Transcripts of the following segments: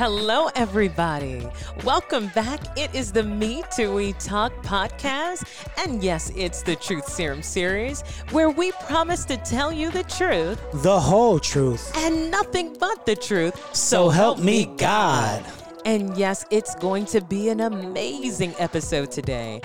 Hello, everybody. Welcome back. It is the Me Too We Talk podcast. And yes, it's the Truth Serum series where we promise to tell you the truth The whole truth. and nothing but the truth. So help me God. And yes, it's going to be an amazing episode today.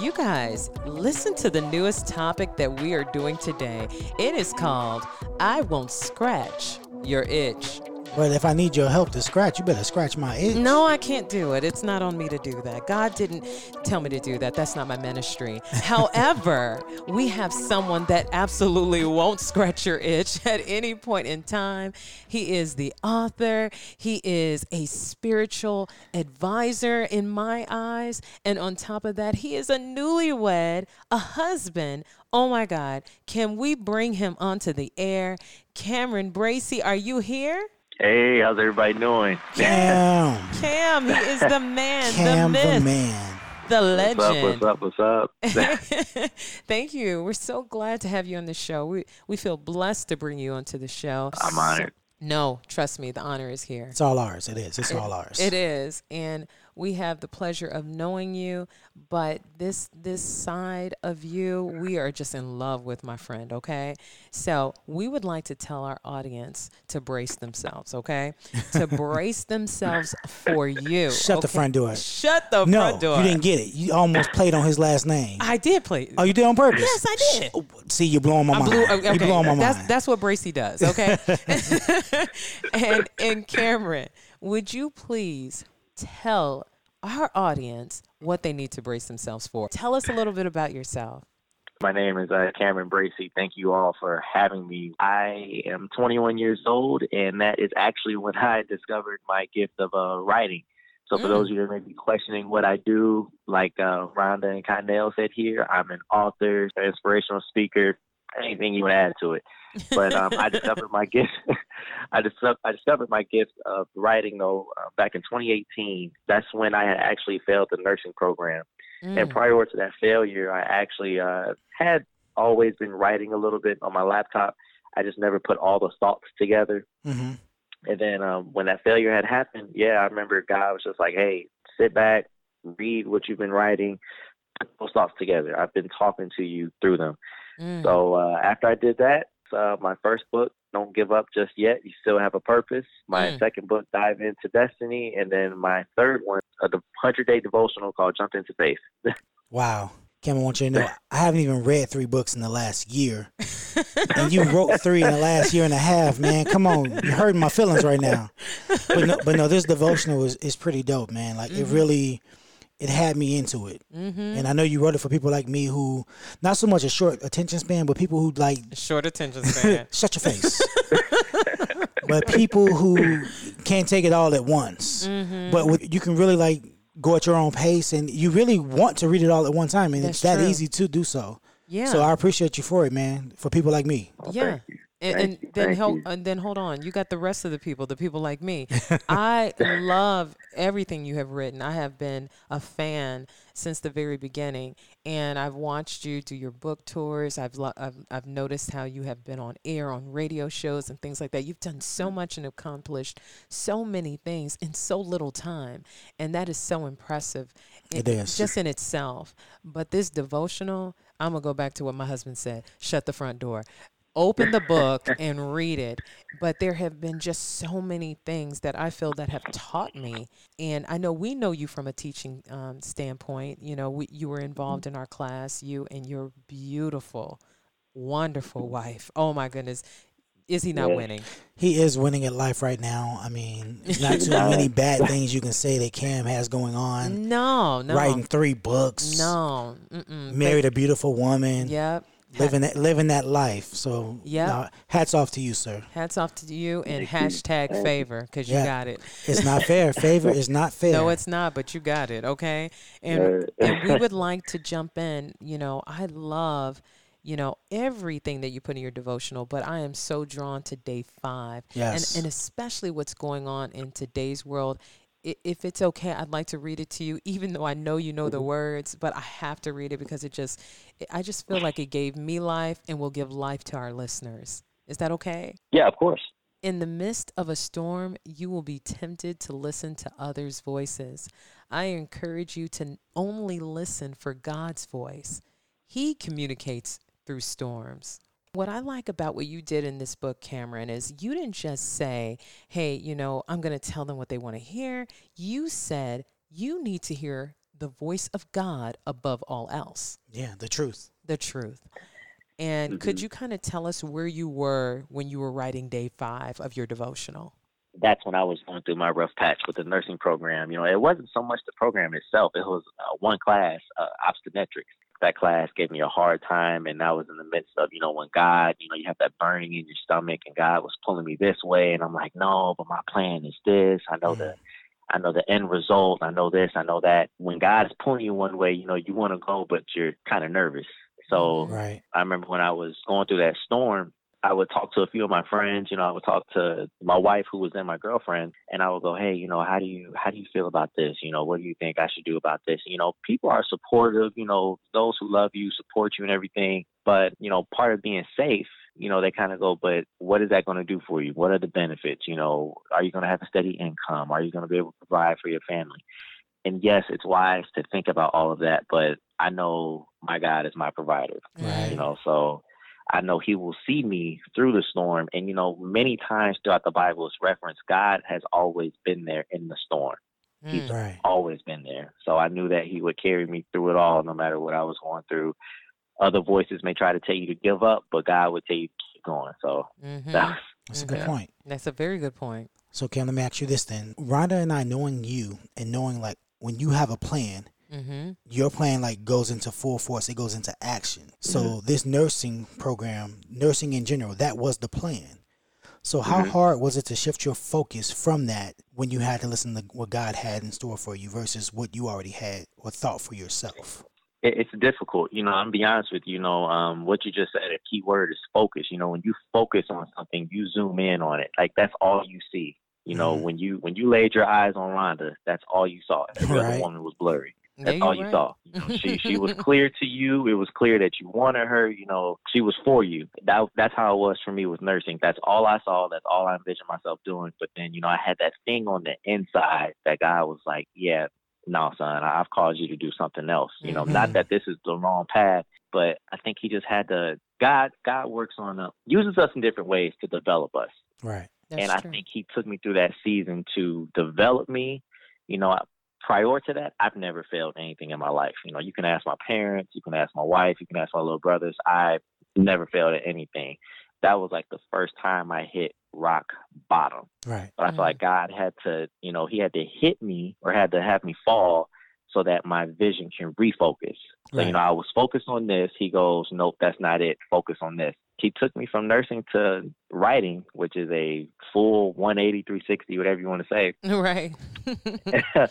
You guys, listen to the newest topic that we are doing today. It is called I Won't Scratch Your Itch. But if I need your help to scratch, you better scratch my itch. No, I can't do it. It's not on me to do that. God didn't tell me to do that. That's not my ministry. However, we have someone that absolutely won't scratch your itch at any point in time. He is the author, he is a spiritual advisor in my eyes. And on top of that, he is a newlywed, a husband. Oh my God. Can we bring him onto the air? Cameron Bracy, are you here? Hey, how's everybody doing? Cam. Cam, he is the man, Cam the the myth, man. the What's up? What's up? What's up? Thank you. We're so glad to have you on the show. We we feel blessed to bring you onto the show. I'm honored. No, trust me, the honor is here. It's all ours. It is. It's all ours. It is, and we have the pleasure of knowing you. But this this side of you, we are just in love with, my friend. Okay, so we would like to tell our audience to brace themselves. Okay, to brace themselves for you. Shut the front door. Shut the No, front door. you didn't get it. You almost played on his last name. I did play. Oh, you did on purpose? Yes, I did. See, you're blowing my I mind. blew, okay, You're blowing my that's mind. that's what Bracy does. Okay, and and Cameron, would you please tell our audience what they need to brace themselves for? Tell us a little bit about yourself. My name is uh, Cameron Bracy. Thank you all for having me. I am 21 years old, and that is actually when I discovered my gift of uh, writing. So, for Mm. those of you that may be questioning what I do, like uh, Rhonda and Condell said here, I'm an author, an inspirational speaker, anything you want to add to it. But um, I discovered my gift. I discovered I discovered my gift of writing though uh, back in 2018. That's when I had actually failed the nursing program. And Mm. prior to that failure, I actually uh, had always been writing a little bit on my laptop. I just never put all the thoughts together. hmm And then um, when that failure had happened, yeah, I remember God was just like, "Hey, sit back, read what you've been writing, put those thoughts together. I've been talking to you through them." Mm. So uh, after I did that, uh, my first book, Don't Give Up Just Yet, You Still Have a Purpose. My Mm. second book, Dive Into Destiny. And then my third one, a 100 day devotional called Jump Into Faith. Wow. Cam, I want you to know, I haven't even read three books in the last year. and you wrote three in the last year and a half, man. Come on. You're hurting my feelings right now. But no, but no this devotional is, is pretty dope, man. Like, it really, it had me into it. Mm-hmm. And I know you wrote it for people like me who, not so much a short attention span, but people who like Short attention span. shut your face. but people who can't take it all at once. Mm-hmm. But with, you can really like go at your own pace, and you really want to read it all at one time, and That's it's that true. easy to do so. yeah. So I appreciate you for it, man. For people like me. Oh, yeah. And, and you, then hold and then hold on. You got the rest of the people, the people like me. I love everything you have written. I have been a fan since the very beginning, and I've watched you do your book tours. I've lo- I've, I've noticed how you have been on air on radio shows and things like that. You've done so mm-hmm. much and accomplished so many things in so little time, and that is so impressive. It is. just in itself. But this devotional, I'm gonna go back to what my husband said: shut the front door open the book and read it but there have been just so many things that i feel that have taught me and i know we know you from a teaching um, standpoint you know we, you were involved in our class you and your beautiful wonderful wife oh my goodness is he not Yeah. winning He is winning at life right now. I mean, there's not too many bad things you can say that Cam has going on. no no Writing three books. no Mm-mm. Married a beautiful woman. yep Living that living that life. So Yep. no, hats off to you, sir. hats off to you and Thank hashtag you. favor because you Yeah. got it It's not fair. Favor is not fair. No, it's not, but you got it, okay? And and we would like to jump in. You know, I love, you know, everything that you put in your devotional, but I am so drawn to day five. Yes. And and especially what's going on in today's world. If it's okay, I'd like to read it to you, even though I know you know the mm-hmm. words, but I have to read it because it just, it, I just feel like it gave me life and will give life to our listeners. Is that okay? Yeah, of course. In the midst of a storm, you will be tempted to listen to others' voices. I encourage you to only listen for God's voice. He communicates through storms. What I like about what you did in this book, Cameron, is you didn't just say, hey, you know, I'm going to tell them what they want to hear. You said, you need to hear the voice of God above all else. Yeah, the truth. The truth. And mm-hmm. could you kind of tell us where you were when you were writing day five of your devotional? That's when I was going through my rough patch with the nursing program. You know, it wasn't so much the program itself, it was uh, one class, uh, obstetrics that class gave me a hard time and I was in the midst of, you know, when God, you know, you have that burning in your stomach and God was pulling me this way and I'm like, No, but my plan is this. I know mm. the I know the end result, I know this, I know that. When God is pulling you one way, you know, you want to go but you're kind of nervous. So right. I remember when I was going through that storm, I would talk to a few of my friends, you know, I would talk to my wife who was then my girlfriend and I would go, Hey, you know, how do you how do you feel about this? You know, what do you think I should do about this? You know, people are supportive, you know, those who love you support you and everything. But, you know, part of being safe, you know, they kind of go, but what is that going to do for you? What are the benefits? You know, are you going to have a steady income? Are you going to be able to provide for your family? And yes, it's wise to think about all of that, but I know my God is my provider. Right. You know, so I know he will see me through the storm. And, you know, many times throughout the Bible, it's referenced God has always been there in the storm. Mm. He's right. always been there. So I knew that he would carry me through it all, no matter what I was going through. Other voices may try to tell you to give up, but God would tell you to keep going. So mm-hmm. that's, that's a good point. That's a very good point. So, Cam, let me ask you this then. Rhonda and I, knowing you and knowing like when you have a plan, Mm-hmm. Your plan like goes into full force. It goes into action. So mm-hmm. this nursing program, nursing in general, that was the plan. So how mm-hmm. hard was it to shift your focus from that when you had to listen to what God had in store for you versus what you already had or thought for yourself? It's difficult, you know. I'm be honest with you. You know, um, what you just said. A key word is focus. You know, when you focus on something, you zoom in on it. Like that's all you see. You know, mm-hmm. when you when you laid your eyes on Rhonda, that's all you saw. Every right. other woman was blurry. That's yeah, all you right. saw. You know, she she was clear to you. It was clear that you wanted her. You know, she was for you. That that's how it was for me with nursing. That's all I saw. That's all I envisioned myself doing. But then, you know, I had that thing on the inside that God was like, "Yeah, no, son, I've called you to do something else." You know, mm-hmm. not that this is the wrong path, but I think He just had to. God God works on uh, uses us in different ways to develop us. Right. That's and I think He took me through that season to develop me. You know, prior to that, I've never failed anything in my life. You know, you can ask my parents, you can ask my wife, you can ask my little brothers. I never failed at anything. That was like the first time I hit rock bottom. Right. But I feel like mm-hmm. God had to, you know, He had to hit me or had to have me fall so that my vision can refocus. So, right. you know, I was focused on this. He goes, Nope, that's not it. Focus on this. He took me from nursing to writing, which is a full 180, 360, whatever you want to say. Right.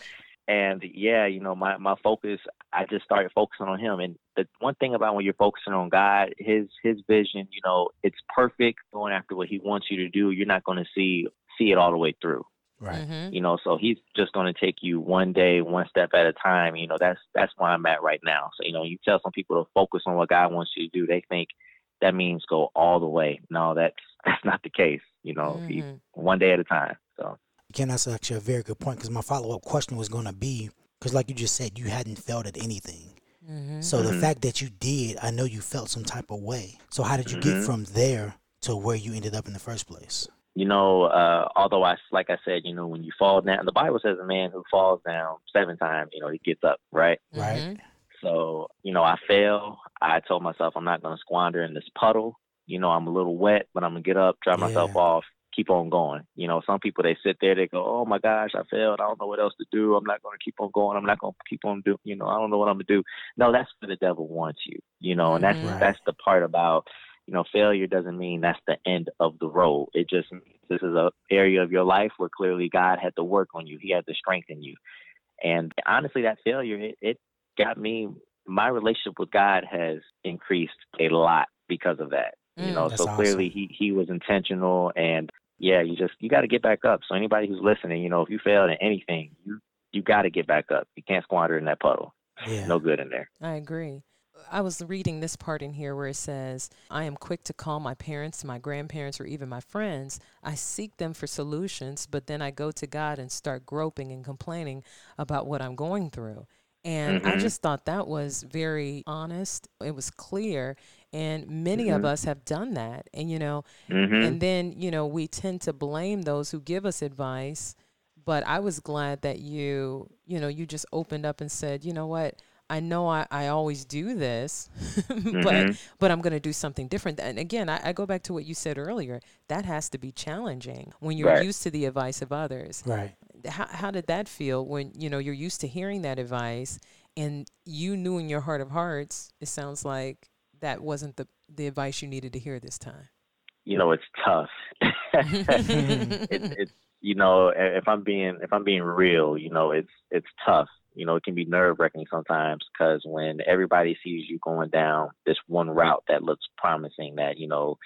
And yeah, you know, my, my focus, I just started focusing on him. And the one thing about when you're focusing on God, his his vision, you know, it's perfect going after what he wants you to do. You're not going to see see it all the way through. Right. Mm-hmm. You know, so he's just going to take you one day, one step at a time. You know, that's that's where I'm at right now. So you know, you tell some people to focus on what God wants you to do, they think that means go all the way. No, that's that's not the case. You know, mm-hmm. one day at a time. So. Ken, that's actually a very good point because my follow up question was going to be because, like you just said, you hadn't felt at anything. Mm-hmm. So the mm-hmm. fact that you did, I know you felt some type of way. So how did you mm-hmm. get from there to where you ended up in the first place? You know, uh, although I, like I said, you know, when you fall down, the Bible says a man who falls down seven times, you know, he gets up, right? Right. Mm-hmm. So, you know, I fell. I told myself I'm not going to squander in this puddle. You know, I'm a little wet, but I'm going to get up, dry yeah. myself off, keep on going. You know, some people they sit there, they go, "Oh my gosh, I failed. I don't know what else to do. I'm not going to keep on going. I'm not going to keep on do. You know, I don't know what I'm going to do." No, that's where the devil wants you. You know, and that's right. that's the part about you know, failure doesn't mean that's the end of the road. It just means this is a area of your life where clearly God had to work on you. He had to strengthen you. And honestly, that failure it, it got me. My relationship with God has increased a lot because of that. You mm. know, so clearly awesome. he he was intentional and yeah, you just you got to get back up. So anybody who's listening, you know, if you failed at anything, you you got to get back up. You can't squander in that puddle. Yeah. No good in there. I agree. I was reading this part in here where it says, I am quick to call my parents, my grandparents, or even my friends. I seek them for solutions, but then I go to God and start groping and complaining about what I'm going through. And I Mhm. just thought that was very honest. It was clear. And many of Mhm. us have done that. And, you know, hmm and then, you know, we tend to blame those who give us advice. But I was glad that you, you know, you just opened up and said, you know what? I know I, I always do this, but Mhm. but I'm going to do something different. And again, I, I go back to what you said earlier. That has to be challenging when you're Right. used to the advice of others. Right. How, how did that feel when you know you're used to hearing that advice and you knew in your heart of hearts it sounds like that wasn't the the advice you needed to hear this time. you know it's tough. it, you know if I'm being if I'm being real, you know it's it's tough. You know it can be nerve wracking sometimes because when everybody sees you going down this one route that looks promising, that you know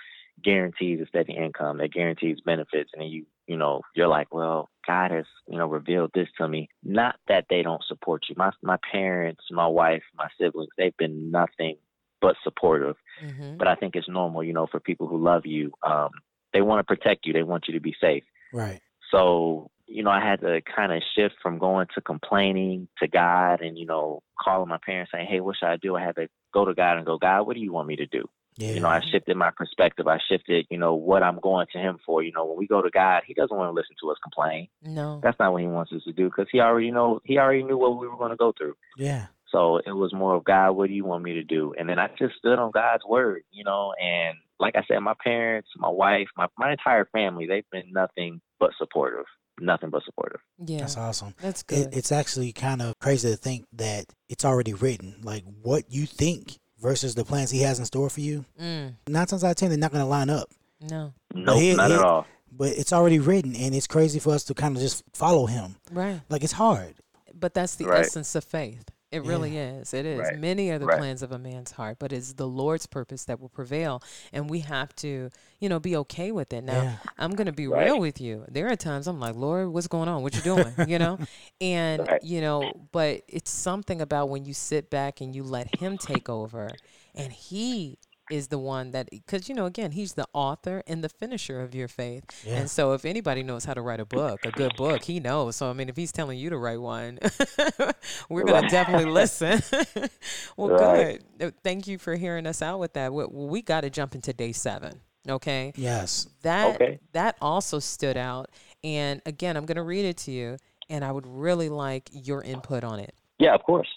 guarantees a steady income, that guarantees benefits, and then you you know you're like, well, God has you know revealed this to me. Not that they don't support you. My my parents, my wife, my siblings, they've been nothing but supportive hmm but I think it's normal, you know, for people who love you. Um, they want to protect you. They want you to be safe. Right. So, you know, I had to kind of shift from going to complaining to God and, you know, calling my parents saying, Hey, what should I do? I had to go to God and go, God, what do you want me to do? Yeah. You know, I shifted my perspective. I shifted, you know, what I'm going to Him for. You know, when we go to God, He doesn't want to listen to us complain. No. That's not what He wants us to do because He already know He already knew what we were going to go through. yeah. So it was more of God, what do you want me to do? And then I just stood on God's word, you know, and like I said, my parents, my wife, my my entire family, they've been nothing but supportive. Nothing but supportive. Yeah. That's awesome. That's It, good. it's actually kind of crazy to think that it's already written. Like what you think versus the plans he has in store for you. mm, Nine times out of ten, they're not going to line up. no. Nope, he- not he- at all. But it's already written, and it's crazy for us to kind of just follow him. Right. Like it's hard. But that's the Right. essence of faith. It really is. It is. Right. Many are the Right. plans of a man's heart, but it's the Lord's purpose that will prevail. And we have to, you know, be okay with it. Now, Yeah. I'm going to be Right. real with you. There are times I'm like, Lord, what's going on? What you doing? you know? And, you know, but it's something about when you sit back and you let Him take over and He is the one that, because, you know, again, He's the author and the finisher of your faith. Yeah. And so if anybody knows how to write a book, a good book, He knows. So, I mean, if He's telling you to write one, we're going to definitely listen. well, Right. good. Uh, Thank you for hearing us out with that. We, we got to jump into day seven. Okay Yes. that Okay. that also stood out and again i'm going to read it to you and i would really like your input on it Yeah, of course.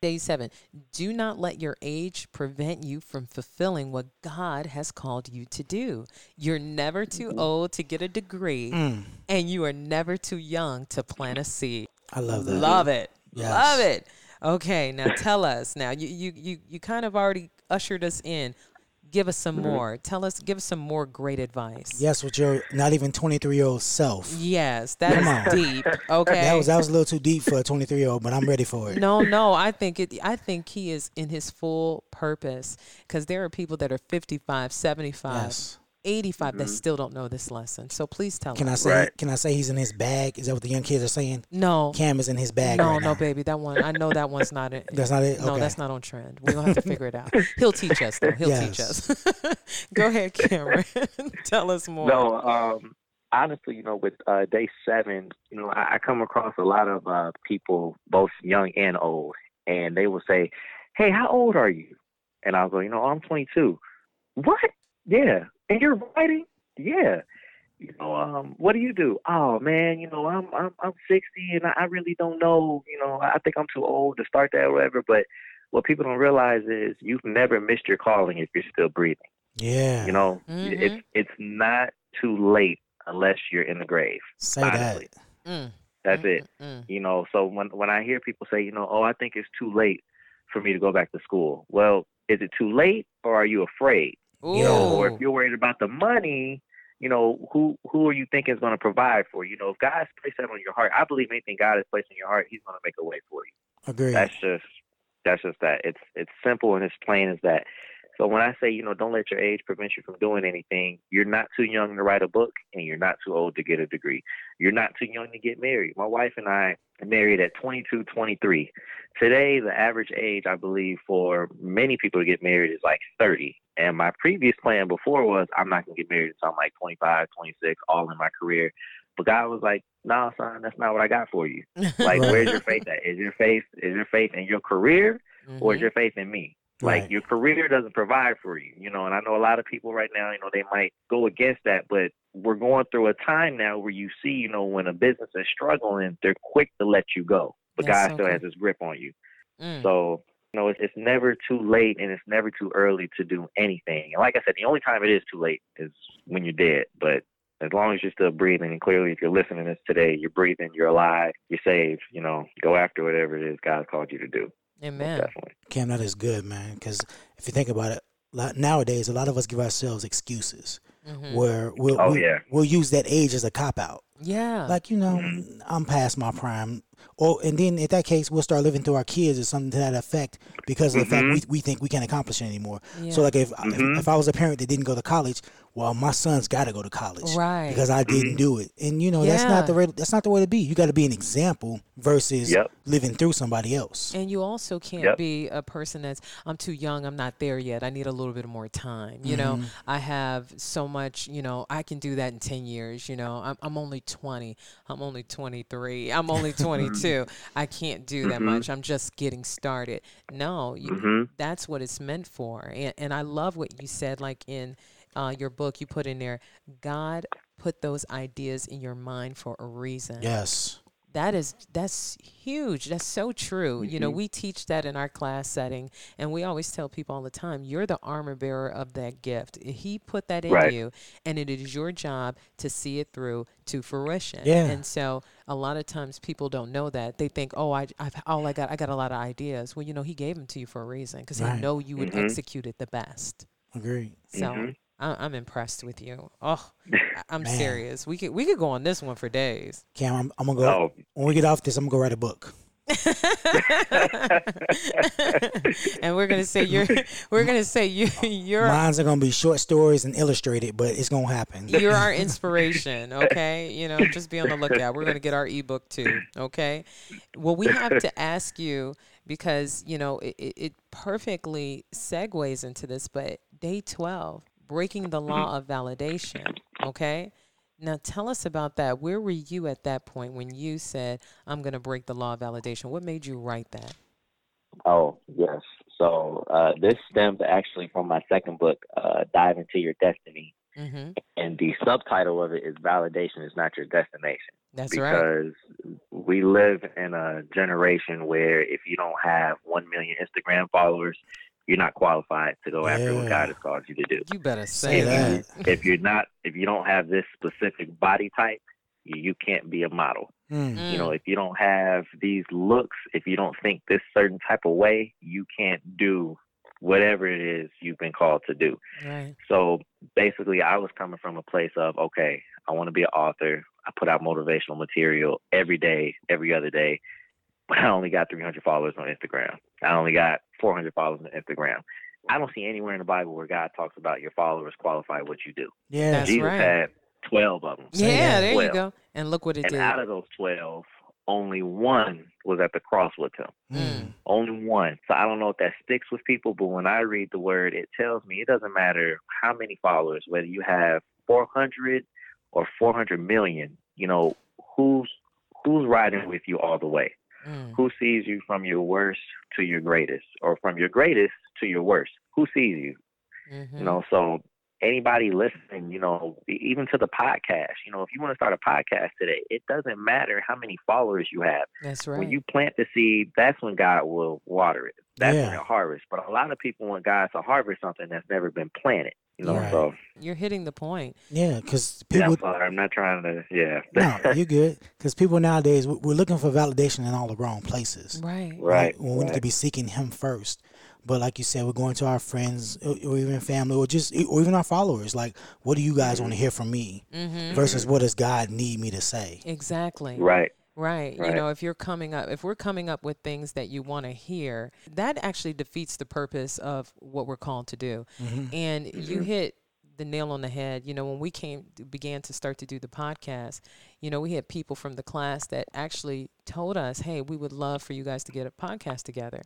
Day 7 do not let your age prevent you from fulfilling what god has called you to do. You're never too old to get a degree Mm, and you are never too young to plant a seed. I love that. love it. Yes. love it. Okay now tell us. Now you you you, you kind of already ushered us in give us some more tell us give us some more great advice Yes, with your not even 23 year old self. Yes, that Come is on. deep. Okay. That was that was a little too deep for a 23 year old, but I'm ready for it. no, no. I think it. I think he is in his full purpose because there are people that are 55, 75, Yes. 85 that still don't know this lesson. So please tell me. Can I say? Right. Can I say he's in his bag? Is that what the young kids are saying? No. Cam is in his bag No, right no, now. baby. That one. I know that one's not it. That's not it. No, that's not on trend. We're gonna have to figure it out. He'll teach us though. He'll teach us. Go ahead, Cameron. tell us more. No, um, honestly, you know, with uh, day seven, you know, I, I come across a lot of uh, people, both young and old, and they will say, "Hey, how old are you?" And I'll go, "You know, I'm 22." What? Yeah. And you're writing? Yeah. You know, um, what do you do? Oh man, you know, I'm I'm I'm 60 and I, I really don't know. You know, I think I'm too old to start that or whatever. But what people don't realize is you've never missed your calling if you're still breathing. Yeah. You know, Mhm. it's it's not too late unless you're in the grave. say that. Mm, That's mm, it. mm, mm. You know, so when when I hear people say, you know, oh, I think it's too late for me to go back to school. Well, is it too late or are you afraid? You know, or if you're worried about the money, you know, who who are you thinking is going to provide for you? You know, if God's placed that on your heart, I believe anything God has placed in your heart, He's going to make a way for you. Agree. That's just that's just that. It's it's simple and it's plain as that. So when I say, you know, don't let your age prevent you from doing anything, you're not too young to write a book and you're not too old to get a degree. You're not too young to get married. My wife and I married at 22, 23. Today, the average age, I believe, for many people to get married is like 30. And my previous plan before was I'm not going to get married until I'm like 25, 26, all in my career. But God was like, "No, nah, son, that's not what I got for you. Like, where's your faith at? Is your faith is your faith in your career, mm-hmm. or is mm-hmm. your faith in me? Like, right. your career doesn't provide for you, you know. And I know a lot of people right now, you know, they might go against that, but we're going through a time now where you see, you know, when a business is struggling, they're quick to let you go, but that's God so still has His grip on you. Mm. So you know, it's, it's never too late and it's never too early to do anything. And like I said, the only time it is too late is when you're dead. But as long as you're still breathing, and clearly, if you're listening to this today, you're breathing, you're alive, you're saved. You know, go after whatever it is God called you to do. Amen. definitely. Cam, that is good, man. Because if you think about it, nowadays a lot of us give ourselves excuses mm-hmm. where we'll, oh, we'll, yeah. we'll use that age as a cop out. Yeah. Like you know, mm-hmm. I'm past my prime. Or and then in that case, we'll start living through our kids or something to that effect because of the mm-hmm. fact we, we think we can't accomplish it anymore. Yeah. So like if, mm-hmm. if if I was a parent that didn't go to college, well, my son's got to go to college, right? Because I didn't mm-hmm. do it, and you know yeah. that's not the way, that's not the way to be. You got to be an example versus yep. living through somebody else. And you also can't yep. be a person that's I'm too young, I'm not there yet. I need a little bit more time. You mm-hmm. know, I have so much. You know, I can do that in ten years. You know, I'm I'm only 20. I'm only 23. I'm only 22. I can't do that mm-hmm. much. I'm just getting started. No, you, mm-hmm. that's what it's meant for. And, and I love what you said, like in uh, your book, you put in there, God put those ideas in your mind for a reason. Yes that is that's huge that's so true mm-hmm. you know mm-hmm. we teach that in our class setting and we always tell people all the time you're the armor bearer of that gift he put that in right. you and it is your job to see it through to fruition yeah. and so a lot of times people don't know that they think oh I, I've all I got I got a lot of ideas well you know he gave them to you for a reason because right. he know you would mm-hmm. execute it the best agreed so mm-hmm. I, am impressed with you. Oh, I'm serious. We could we could go on this one for days. Cam, I'm, I'm gonna go. Oh. When we get off this, I'm gonna go write a book. and we're gonna say you're we're gonna say you you're mine's are gonna be short stories and illustrated, but it's gonna happen. You're our inspiration, okay? You know, just be on the lookout. We're gonna get our ebook too, okay? Well, we have to ask you because you know it, it perfectly segues into this, but day twelve breaking the law of validation. Okay. Now tell us about that. Where were you at that point when you said, I'm going to break the law of validation? What made you write that? Oh, yes. So uh, this stems actually from my second book, uh, Dive Into Your Destiny. Mm-hmm. And the subtitle of it is Validation is Not Your Destination. That's because right. Because we live in a generation where if you don't have 1 million Instagram followers, you're not qualified to go yeah. after what God has called you to do. You better say if that. You, if you're not, if you don't have this specific body type, you, you can't be a model. Mm. You know, if you don't have these looks, if you don't think this certain type of way, you can't do whatever it is you've been called to do. Right. So basically, I was coming from a place of, okay, I want to be an author. I put out motivational material every day, every other day. But I only got 300 followers on Instagram. I only got 400 followers on Instagram. I don't see anywhere in the Bible where God talks about your followers qualify what you do. Yeah, That's Jesus right. had 12 of them. Yeah, there 12. you go. And look what it and did. out of those 12, only one was at the cross with him. Mm. Only one. So I don't know if that sticks with people, but when I read the word, it tells me it doesn't matter how many followers, whether you have 400 or 400 million, you know, who's who's riding with you all the way? Mm. Who sees you from your worst to your greatest, or from your greatest to your worst? Who sees you? Mm-hmm. You know, so anybody listening, you know, even to the podcast, you know, if you want to start a podcast today, it doesn't matter how many followers you have. That's right. When you plant the seed, that's when God will water it. That's yeah. when you harvest. But a lot of people want God to harvest something that's never been planted. You know, right. so you're hitting the point. Yeah, because people. Yeah, I'm not trying to. Yeah. no, you're good. Because people nowadays we're looking for validation in all the wrong places. Right. Right. right? When we need to be seeking Him first. But like you said, we're going to our friends or even family or just or even our followers. Like, what do you guys mm-hmm. want to hear from me? Mm-hmm. Versus what does God need me to say? Exactly. Right. Right. You know, if you're coming up, if we're coming up with things that you want to hear, that actually defeats the purpose of what we're called to do. Mm-hmm. And you hit the nail on the head. You know, when we came began to start to do the podcast, you know, we had people from the class that actually told us, "Hey, we would love for you guys to get a podcast together."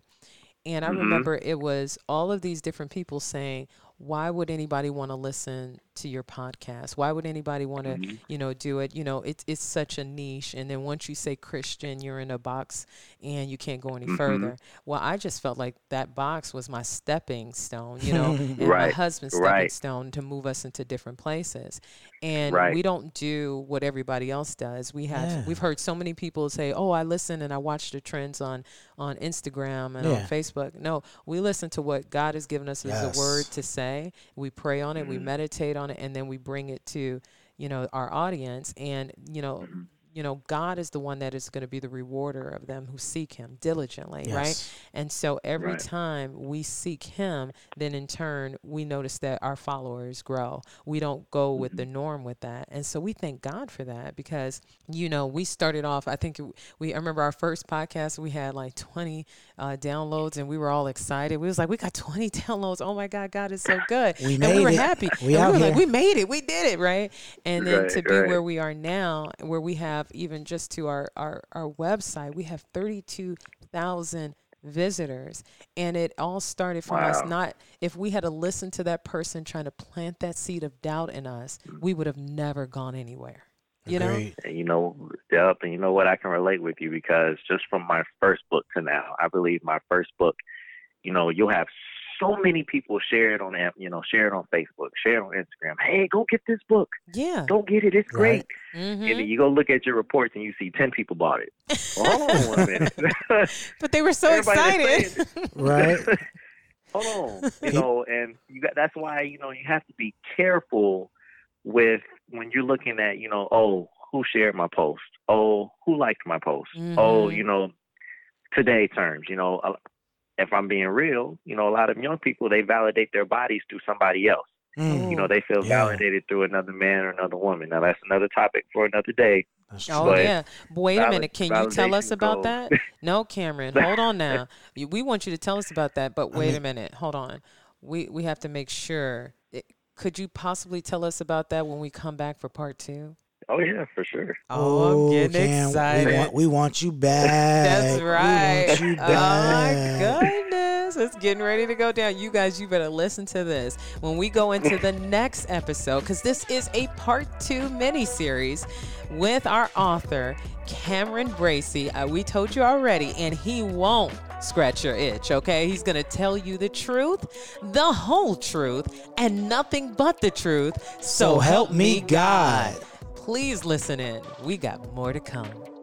And I remember it was all of these different people saying, "Why would anybody want to listen to your podcast? Why would anybody want to, mm-hmm. you know, do it? You know, it's it's such a niche. And then once you say Christian, you're in a box and you can't go any mm-hmm. further. Well, I just felt like that box was my stepping stone, you know, and my husband's stepping right. stone to move us into different places. And Right. we don't do what everybody else does. We have Yeah. we've heard so many people say, "Oh, I listen and I watch the trends on on Instagram and on Facebook." No, we listen to what God has given us as a word to say. We pray on it, we Mm-hmm. meditate on it, and then we bring it to you know our audience. And you know, Mm-hmm. You know, God is the one that is going to be the rewarder of them who seek Him diligently, right? And so every Right. time we seek Him, then in turn we notice that our followers grow. We don't go with Mm-hmm. the norm with that, and so we thank God for that because you know we started off. I think we. I remember our first podcast. We had like twenty uh, downloads, and we were all excited. We was like, we got twenty downloads. Oh my God, God is so good. We and we made were it. happy. We and out we were like, we made it. We did it, right? And then Right, to be right. where we are now, where we have even just to our our, our website, we have thirty two thousand visitors and it all started from us not if we had to listen to that person trying to plant that seed of doubt in us we would have never gone anywhere you know Agreed. And you know, yep, and you know what? I can relate with you because just from my first book to now, I believe my first book, you know, you'll have so many people share it on, you know, share it on Facebook, share it on Instagram. Hey, go get this book. yeah Go get it. It's great. Right. Mhm. And then you go look at your reports and you see ten people bought it. Well, hold on one minute. but they were so Everybody excited Right. Hold on, you know, and you got that's why you know you have to be careful with when you're looking at you know oh who shared my post oh who liked my post oh Mhm. you know today terms you know if I'm being real you know a lot of young people they validate their bodies through somebody else Mm, you know they feel Yeah. validated through another man or another woman now that's another topic for another day Oh. But yeah. But Wait a minute. Can you tell us about goes- that? No, Cameron. Hold on now. We want you to tell us about that. But I wait a minute. Hold on. We we have to make sure. Could you possibly tell us about that when we come back for part two? Oh yeah for sure Oh, I'm getting Cam, excited. We want, we want you back. That's right. We want you back. Oh my back. goodness. It's getting ready to go down. You guys, you better listen to this when we go into the next episode, because this is a part two mini series with our author, Cameron Bracy. Uh, we told you already, and he won't scratch your itch, okay? He's going to tell you the truth, the whole truth, and nothing but the truth. So, So help me God. Please listen in. We got more to come.